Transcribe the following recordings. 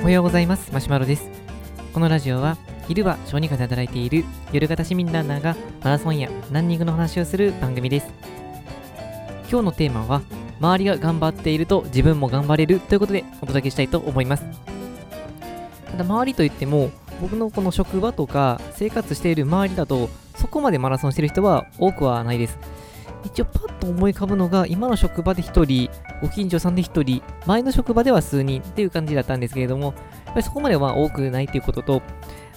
おはようございます。マシュマロです。このラジオは昼は小児科で働いている夜型市民ランナーがマラソンやランニングの話をする番組です。今日のテーマは周りが頑張っていると自分も頑張れるということでお届けしたいと思います。ただ周りといっても僕のこの職場とか生活している周りだとそこまでマラソンしてる人は多くはないです。一応パッと思い浮かぶのが今の職場で1人ご近所さんで1人前の職場では数人っていう感じだったんですけれどもやっぱりそこまでは多くないっていうことと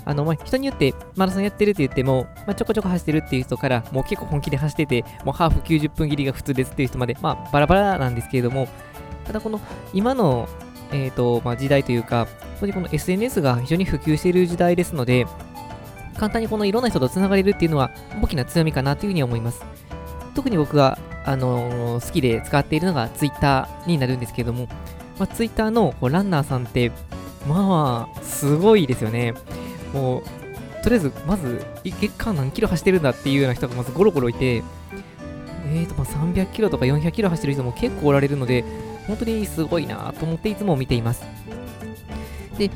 あの、まあ、人によってマラソンやってるって言っても、まあ、ちょこちょこ走ってるっていう人から、もう結構本気で走ってて、もうハーフ90分切りが普通ですっていう人まで、まあ、バラバラなんですけれども、ただこの今の、えーとまあ、時代というか、本当にこの SNS が非常に普及している時代ですので、簡単にこのいろんな人とつながれるっていうのは大きな強みかなというふうに思います。特に僕が、あのー、好きで使っているのが Twitter になるんですけども、まあ、Twitter のこうランナーさんって、まあ、すごいですよね。もう、とりあえず、まず、月間何キロ走ってるんだっていうような人がまずゴロゴロいて、えーと、まあ、300キロとか400キロ走ってる人も結構おられるので、本当にすごいなと思っていつも見ています。で、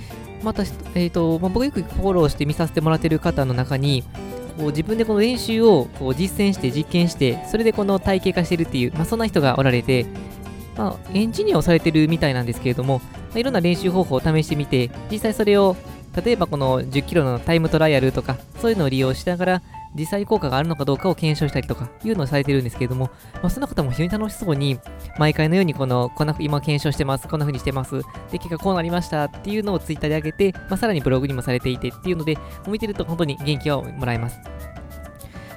また、えーとまあ、僕よくフォローして見させてもらってる方の中に、こう自分でこの練習をこう実践して実験して、それでこの体系化してるっていう、まあ、そんな人がおられて、まあ、エンジニアをされてるみたいなんですけれども、まあ、いろんな練習方法を試してみて、実際それを、例えばこの10キロのタイムトライアルとか、そういうのを利用しながら、実際効果があるのかどうかを検証したりとかいうのをされてるんですけれども、まあ、その方も非常に楽しそうに、毎回のようにこの、こんな、今検証してます、こんな風にしてます、で、結果こうなりましたっていうのをツイッターで上げて、まあ、さらにブログにもされていてっていうので、見てると本当に元気をもらえます。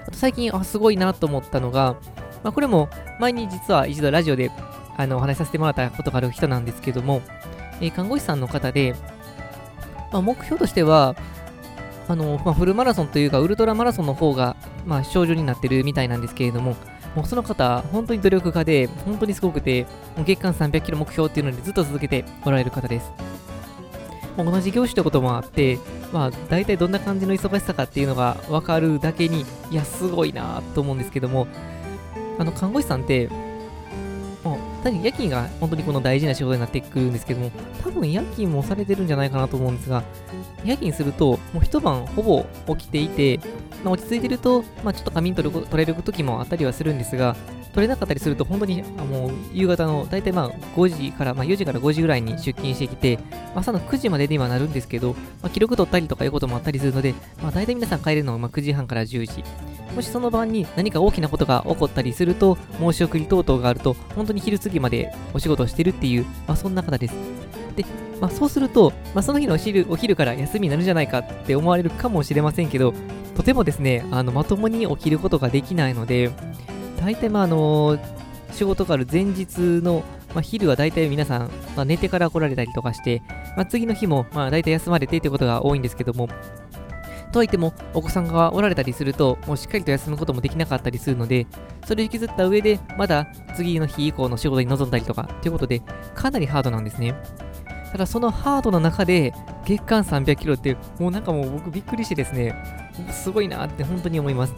あと最近、あ、すごいなと思ったのが、まあ、これも前に実は一度ラジオであのお話しさせてもらったことがある人なんですけども、えー、看護師さんの方で、まあ、目標としては、あの、まあ、フルマラソンというか、ウルトラマラソンの方が、まあ、症状になってるみたいなんですけれども、もうその方、本当に努力家で、本当にすごくて、もう月間300キロ目標っていうのでずっと続けておられる方です。同じ業種ってこともあって、まあ、大体どんな感じの忙しさかっていうのが分かるだけに、いや、すごいなと思うんですけども、あの、看護師さんって、夜勤が本当にこの大事な仕事になってくるんですけども、多分夜勤もされてるんじゃないかなと思うんですが、夜勤すると、もう一晩ほぼ起きていて、まあ、落ち着いてると、まあ、ちょっと仮眠取る取れる時もあったりはするんですが、取れなかったりすると、本当にもう夕方の大体まあ5時から、まあ、4時から5時ぐらいに出勤してきて、朝の9時までにはなるんですけど、まあ、記録取ったりとかいうこともあったりするので、まあ、大体皆さん帰れるのがま9時半から10時。もしその晩に何か大きなことが起こったりすると、申し送り等々があると、本当に昼過ぎまでお仕事をしてるっていう、まあ、そんな方です。で、まあ、そうすると、まあ、その日のお昼お昼から休みになるじゃないかって思われるかもしれませんけど、とてもですね、あのまともに起きることができないので、大体、まあ、あの仕事がある前日の、まあ、昼は大体皆さん、まあ、寝てから来られたりとかして、まあ、次の日も、まあ、大体休まれてってことが多いんですけども、とはいっても、お子さんがおられたりすると、もうしっかりと休むこともできなかったりするので、それを引きずった上で、まだ次の日以降の仕事に臨んだりとか、ということで、かなりハードなんですね。ただ、そのハードの中で、月間300キロって、もうなんかもう僕びっくりしてですね、すごいなって本当に思います。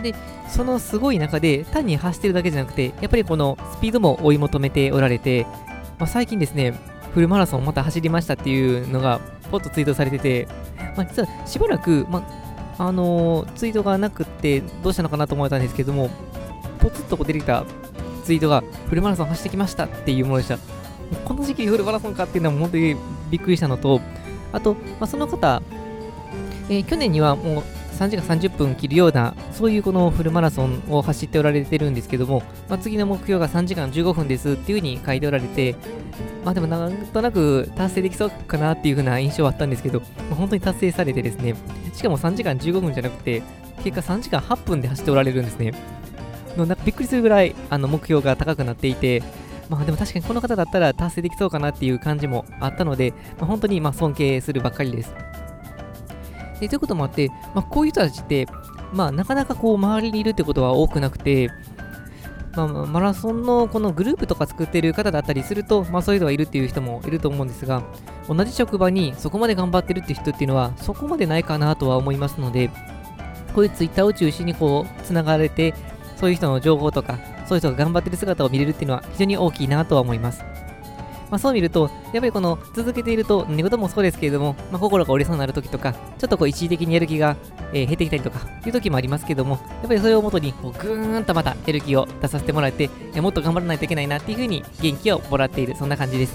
で、そのすごい中で、単に走ってるだけじゃなくて、やっぱりこのスピードも追い求めておられて、まあ、最近ですね、フルマラソンまた走りましたっていうのが、ポッとツイートされてて、まあ、実はしばらく、まあ、のー、ツイートがなくってどうしたのかなと思ったんですけども、ポツッと出てきたツイートが、フルマラソン走ってきましたっていうものでした。この時期フルマラソンかっていうのは本当にびっくりしたのと、あと、まあ、その方、えー、去年にはもう3時間30分切るような、そういうこのフルマラソンを走っておられてるんですけども、まあ、次の目標が3時間15分ですっていう風に書いておられて、まあでもなんとなく達成できそうかなっていう風な印象はあったんですけど、まあ、本当に達成されてですね、しかも3時間15分じゃなくて、結果3時間8分で走っておられるんですね。のなんかびっくりするぐらいあの目標が高くなっていて、まあでも確かにこの方だったら達成できそうかなっていう感じもあったので、まあ、本当にま尊敬するばっかりです。でということもあって、まあ、こういう人たちって、まあ、なかなかこう周りにいるってことは多くなくて、まあ、マラソンのこのグループとか作ってる方だったりすると、まあ、そういう人がいるっていう人もいると思うんですが、同じ職場にそこまで頑張ってるって人っていうのは、そこまでないかなとは思いますので、こういうツイッターを中心にこう、つながれて、そういう人の情報とか、そういう人が頑張ってる姿を見れるっていうのは非常に大きいなとは思います。まあ、そう見ると、やっぱりこの続けていると、何事もそうですけれども、まあ、心が折れそうになる時とか、ちょっとこう一時的にやる気が、えー、減ってきたりとかいう時もありますけども、やっぱりそれをもとにこうぐーんとまたやる気を出させてもらって、えもっと頑張らないといけないなっていう風に元気をもらっている、そんな感じです。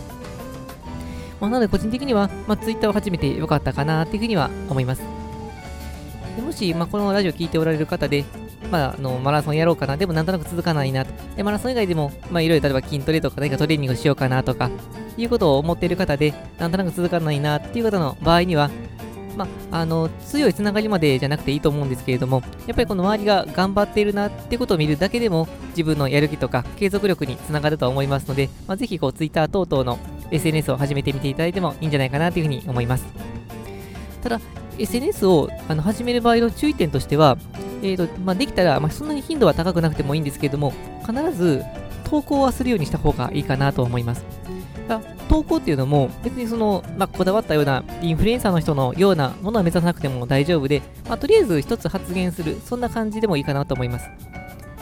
まあ、なので個人的には、まあ、Twitter を始めてよかったかなっていう風には思います。でもし、まあ、このラジオ聞いておられる方で、まあ、あのマラソンやろうかな、でもなんとなく続かないなで、マラソン以外でも、まあ、いろいろ例えば筋トレとか何かトレーニングしようかなとか、いうことを思っている方で、なんとなく続かないなっていう方の場合には、まあ、あの強いつながりまでじゃなくていいと思うんですけれども、やっぱりこの周りが頑張っているなってことを見るだけでも、自分のやる気とか継続力につながると思いますので、まあ、ぜひこう Twitter 等々の SNS を始めてみていただいてもいいんじゃないかなというふうに思います。ただ、SNS をあの始める場合の注意点としては、えーとまあ、できたら、まあ、そんなに頻度は高くなくてもいいんですけれども、必ず投稿はするようにした方がいいかなと思います。投稿っていうのも、別にその、まあ、こだわったようなインフルエンサーの人のようなものは目指さなくても大丈夫で、まあ、とりあえず一つ発言する、そんな感じでもいいかなと思います。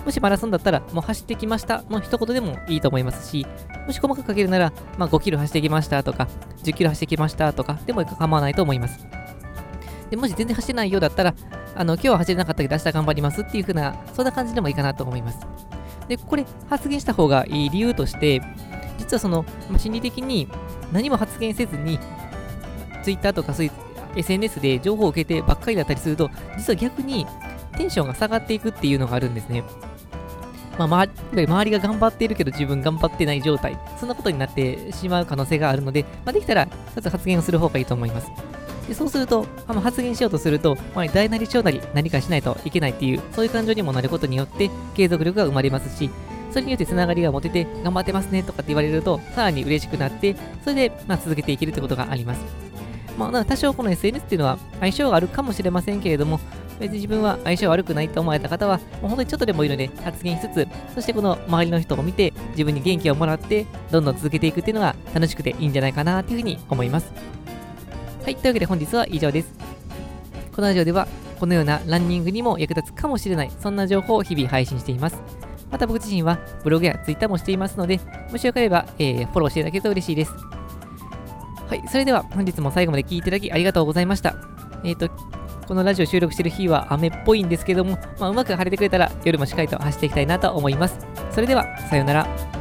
もしマラソンだったら、もう走ってきましたの一言でもいいと思いますし、もし細かく書けるなら、まあ、5キロ走ってきましたとか、10キロ走ってきましたとか、でも構わないと思います。でもし全然走ってないようだったら、あの今日は走れなかったけど明日頑張りますっていう風な、そんな感じでもいいかなと思います。で、これ発言した方がいい理由として、実はその、まあ、心理的に何も発言せずに、Twitter とかそういう SNS で情報を受けてばっかりだったりすると、実は逆にテンションが下がっていくっていうのがあるんですね。まあ、周りが頑張っているけど自分頑張ってない状態、そんなことになってしまう可能性があるので、まあ、できたら、一つ発言をする方がいいと思います。でそうすると、あの発言しようとすると、まあ、大なり小なり何かしないといけないっていう、そういう感情にもなることによって、継続力が生まれますし、それによってつながりが持てて、頑張ってますねとかって言われると、さらに嬉しくなって、それで、まあ、続けていけるってことがあります。まあ、多少この SNS っていうのは相性があるかもしれませんけれども、別に自分は相性悪くないと思われた方は、もう本当にちょっとでもいいので発言しつつ、そしてこの周りの人を見て、自分に元気をもらって、どんどん続けていくっていうのが楽しくていいんじゃないかなというふうに思います。はい、というわけで本日は以上です。このラジオでは、このようなランニングにも役立つかもしれない、そんな情報を日々配信しています。また僕自身はブログやツイッターもしていますので、もしよければ、えー、フォローしていただけると嬉しいです。はい、それでは本日も最後まで聴いていただきありがとうございました。えっ、ー、と、このラジオ収録してる日は雨っぽいんですけども、まあ、うまく晴れてくれたら夜もしっかりと走っていきたいなと思います。それでは、さようなら。